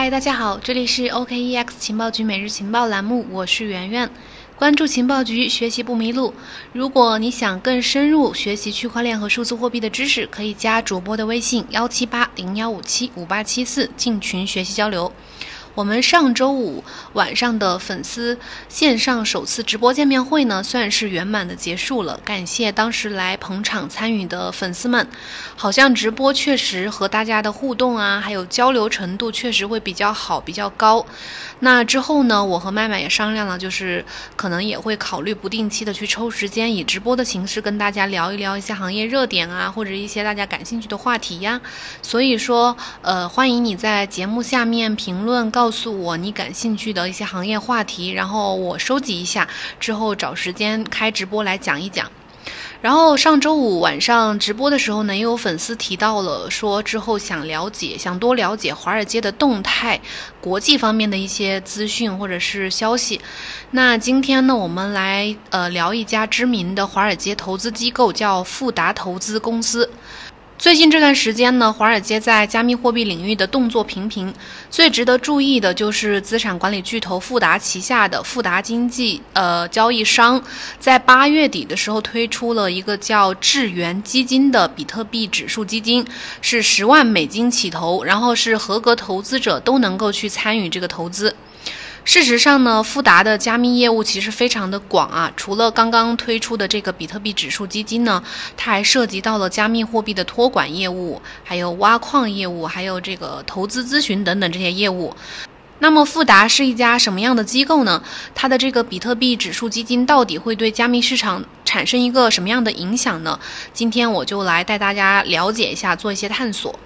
嗨，大家好，这里是 OKEX 情报局每日情报栏目，我是圆圆。关注情报局，学习不迷路。如果你想更深入学习区块链和数字货币的知识，可以加主播的微信幺七八零幺五七五八七四进群学习交流。我们上周五晚上的粉丝线上首次直播见面会呢，算是圆满的结束了。感谢当时来捧场参与的粉丝们，好像直播确实和大家的互动啊，还有交流程度确实会比较好，比较高。那之后呢，我和麦麦也商量了，就是可能也会考虑不定期的去抽时间，以直播的形式跟大家聊一聊一些行业热点啊，或者一些大家感兴趣的话题呀。所以说，呃，欢迎你在节目下面评论告。告诉我你感兴趣的一些行业话题，然后我收集一下，之后找时间开直播来讲一讲。然后上周五晚上直播的时候呢，也有粉丝提到了，说之后想了解，想多了解华尔街的动态、国际方面的一些资讯或者是消息。那今天呢，我们来呃聊一家知名的华尔街投资机构，叫富达投资公司。最近这段时间呢，华尔街在加密货币领域的动作频频。最值得注意的就是资产管理巨头富达旗下的富达经济呃交易商，在八月底的时候推出了一个叫智源基金的比特币指数基金，是十万美金起投，然后是合格投资者都能够去参与这个投资。事实上呢，富达的加密业务其实非常的广啊。除了刚刚推出的这个比特币指数基金呢，它还涉及到了加密货币的托管业务，还有挖矿业务，还有这个投资咨询等等这些业务。那么富达是一家什么样的机构呢？它的这个比特币指数基金到底会对加密市场产生一个什么样的影响呢？今天我就来带大家了解一下，做一些探索。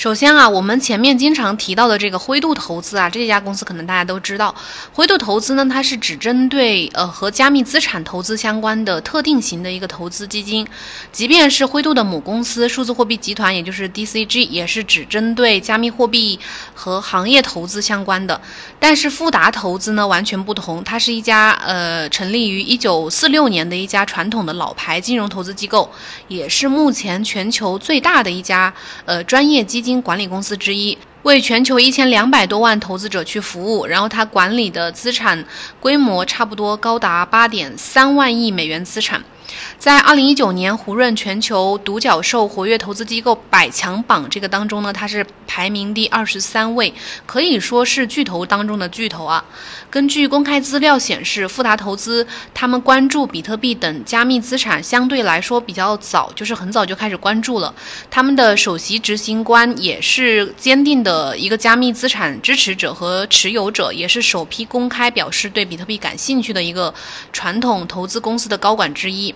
首先啊，我们前面经常提到的这个灰度投资啊，这家公司可能大家都知道。灰度投资呢，它是只针对呃和加密资产投资相关的特定型的一个投资基金。即便是灰度的母公司数字货币集团，也就是 DCG，也是只针对加密货币和行业投资相关的。但是富达投资呢，完全不同，它是一家呃成立于一九四六年的一家传统的老牌金融投资机构，也是目前全球最大的一家呃专业基金。管理公司之一，为全球一千两百多万投资者去服务，然后它管理的资产规模差不多高达八点三万亿美元资产。在二零一九年胡润全球独角兽活跃投资机构百强榜这个当中呢，它是排名第二十三位，可以说是巨头当中的巨头啊。根据公开资料显示，富达投资他们关注比特币等加密资产相对来说比较早，就是很早就开始关注了。他们的首席执行官也是坚定的一个加密资产支持者和持有者，也是首批公开表示对比特币感兴趣的一个传统投资公司的高管之一。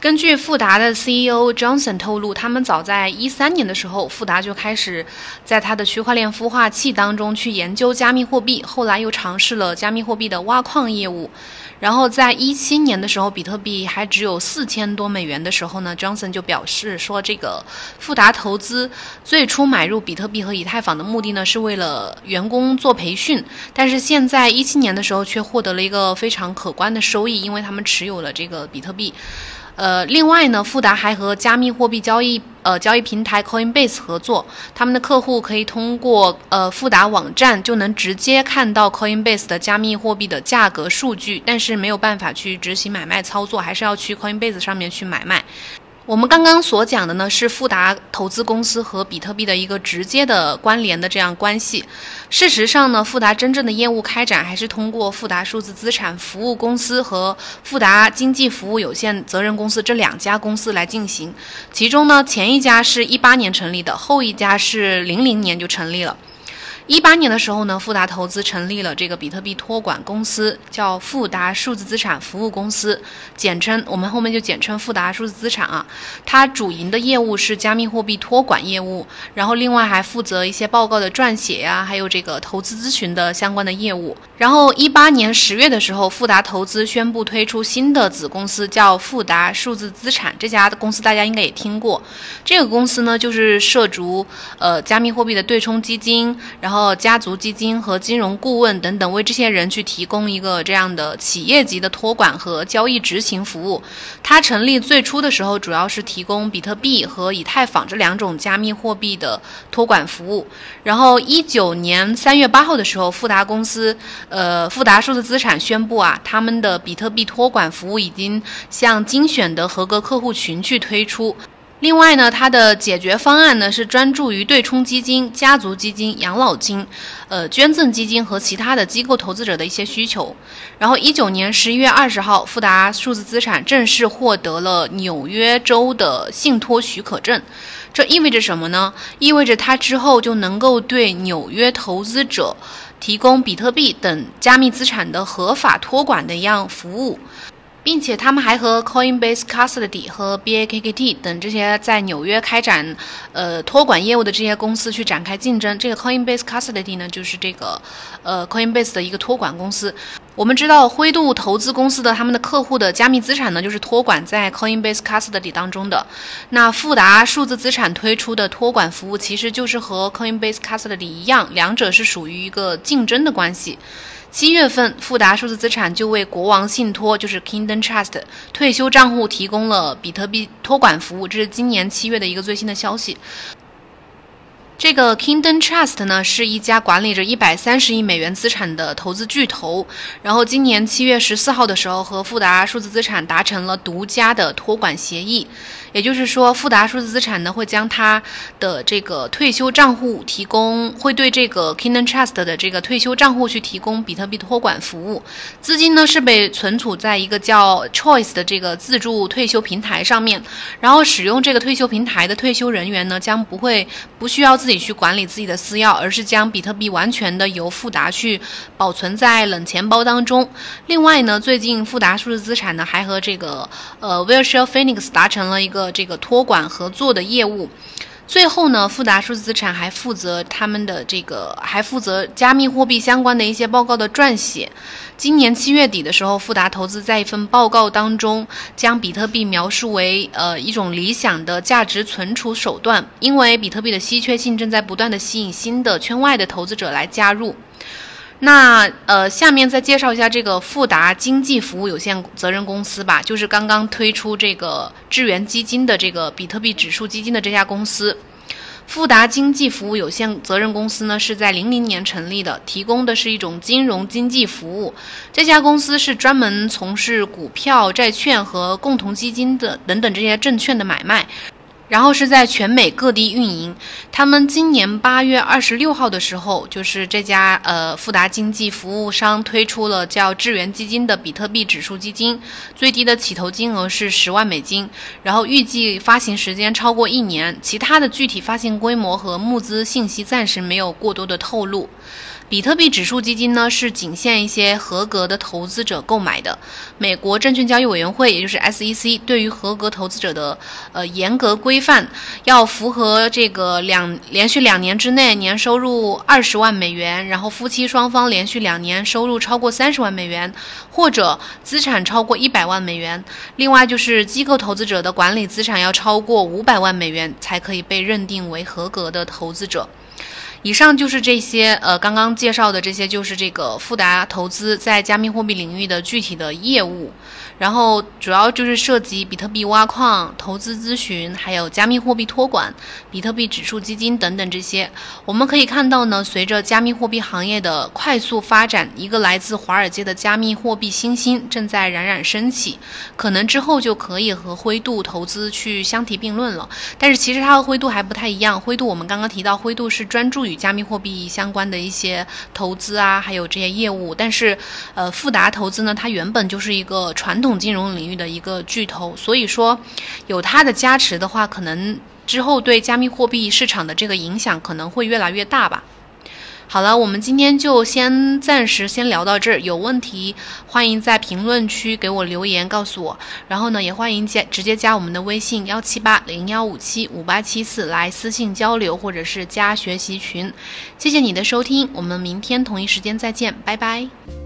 根据富达的 CEO Johnson 透露，他们早在一三年的时候，富达就开始在他的区块链孵化器当中去研究加密货币，后来又尝试了加密货币的挖矿业务。然后在一七年的时候，比特币还只有四千多美元的时候呢，Johnson 就表示说，这个富达投资最初买入比特币和以太坊的目的呢，是为了员工做培训，但是现在一七年的时候却获得了一个非常可观的收益，因为他们持有了这个比特币。呃，另外呢，富达还和加密货币交易呃交易平台 Coinbase 合作，他们的客户可以通过呃富达网站就能直接看到 Coinbase 的加密货币的价格数据，但是没有办法去执行买卖操作，还是要去 Coinbase 上面去买卖。我们刚刚所讲的呢，是富达投资公司和比特币的一个直接的关联的这样关系。事实上呢，富达真正的业务开展还是通过富达数字资产服务公司和富达经济服务有限责任公司这两家公司来进行。其中呢，前一家是一八年成立的，后一家是零零年就成立了。一八年的时候呢，富达投资成立了这个比特币托管公司，叫富达数字资产服务公司，简称我们后面就简称富达数字资产啊。它主营的业务是加密货币托管业务，然后另外还负责一些报告的撰写呀，还有这个投资咨询的相关的业务。然后一八年十月的时候，富达投资宣布推出新的子公司，叫富达数字资产。这家公司大家应该也听过，这个公司呢就是涉足呃加密货币的对冲基金，然后。然后家族基金和金融顾问等等，为这些人去提供一个这样的企业级的托管和交易执行服务。它成立最初的时候，主要是提供比特币和以太坊这两种加密货币的托管服务。然后一九年三月八号的时候，富达公司，呃，富达数字资产宣布啊，他们的比特币托管服务已经向精选的合格客户群去推出。另外呢，它的解决方案呢是专注于对冲基金、家族基金、养老金、呃捐赠基金和其他的机构投资者的一些需求。然后，一九年十一月二十号，富达数字资产正式获得了纽约州的信托许可证。这意味着什么呢？意味着它之后就能够对纽约投资者提供比特币等加密资产的合法托管的一样服务。并且他们还和 Coinbase Custody 和 BAKKT 等这些在纽约开展呃托管业务的这些公司去展开竞争。这个 Coinbase Custody 呢，就是这个呃 Coinbase 的一个托管公司。我们知道灰度投资公司的他们的客户的加密资产呢，就是托管在 Coinbase Custody 当中的。那富达数字资产推出的托管服务，其实就是和 Coinbase Custody 一样，两者是属于一个竞争的关系。七月份，富达数字资产就为国王信托，就是 Kingdom Trust 退休账户提供了比特币托管服务。这是今年七月的一个最新的消息。这个 Kingdom Trust 呢，是一家管理着一百三十亿美元资产的投资巨头。然后今年七月十四号的时候，和富达数字资产达成了独家的托管协议。也就是说，富达数字资产呢会将它的这个退休账户提供，会对这个 Kingdom Trust 的这个退休账户去提供比特币托管服务。资金呢是被存储在一个叫 Choice 的这个自助退休平台上面，然后使用这个退休平台的退休人员呢将不会不需要自己去管理自己的私钥，而是将比特币完全的由富达去保存在冷钱包当中。另外呢，最近富达数字资产呢还和这个呃 w i l s h i r e Phoenix 达成了一个。的这个托管合作的业务，最后呢，富达数字资产还负责他们的这个，还负责加密货币相关的一些报告的撰写。今年七月底的时候，富达投资在一份报告当中，将比特币描述为呃一种理想的价值存储手段，因为比特币的稀缺性正在不断的吸引新的圈外的投资者来加入。那呃，下面再介绍一下这个富达经济服务有限责任公司吧，就是刚刚推出这个智源基金的这个比特币指数基金的这家公司。富达经济服务有限责任公司呢，是在零零年成立的，提供的是一种金融经济服务。这家公司是专门从事股票、债券和共同基金的等等这些证券的买卖。然后是在全美各地运营。他们今年八月二十六号的时候，就是这家呃富达经济服务商推出了叫智源基金的比特币指数基金，最低的起投金额是十万美金，然后预计发行时间超过一年。其他的具体发行规模和募资信息暂时没有过多的透露。比特币指数基金呢，是仅限一些合格的投资者购买的。美国证券交易委员会，也就是 SEC，对于合格投资者的呃严格规范，要符合这个两连续两年之内年收入二十万美元，然后夫妻双方连续两年收入超过三十万美元，或者资产超过一百万美元。另外就是机构投资者的管理资产要超过五百万美元，才可以被认定为合格的投资者。以上就是这些，呃，刚刚介绍的这些，就是这个富达投资在加密货币领域的具体的业务。然后主要就是涉及比特币挖矿、投资咨询，还有加密货币托管、比特币指数基金等等这些。我们可以看到呢，随着加密货币行业的快速发展，一个来自华尔街的加密货币新星正在冉冉升起，可能之后就可以和灰度投资去相提并论了。但是其实它和灰度还不太一样，灰度我们刚刚提到，灰度是专注于加密货币相关的一些投资啊，还有这些业务。但是，呃，富达投资呢，它原本就是一个传统金融领域的一个巨头，所以说有它的加持的话，可能之后对加密货币市场的这个影响可能会越来越大吧。好了，我们今天就先暂时先聊到这儿，有问题欢迎在评论区给我留言告诉我，然后呢也欢迎加直接加我们的微信幺七八零幺五七五八七四来私信交流或者是加学习群。谢谢你的收听，我们明天同一时间再见，拜拜。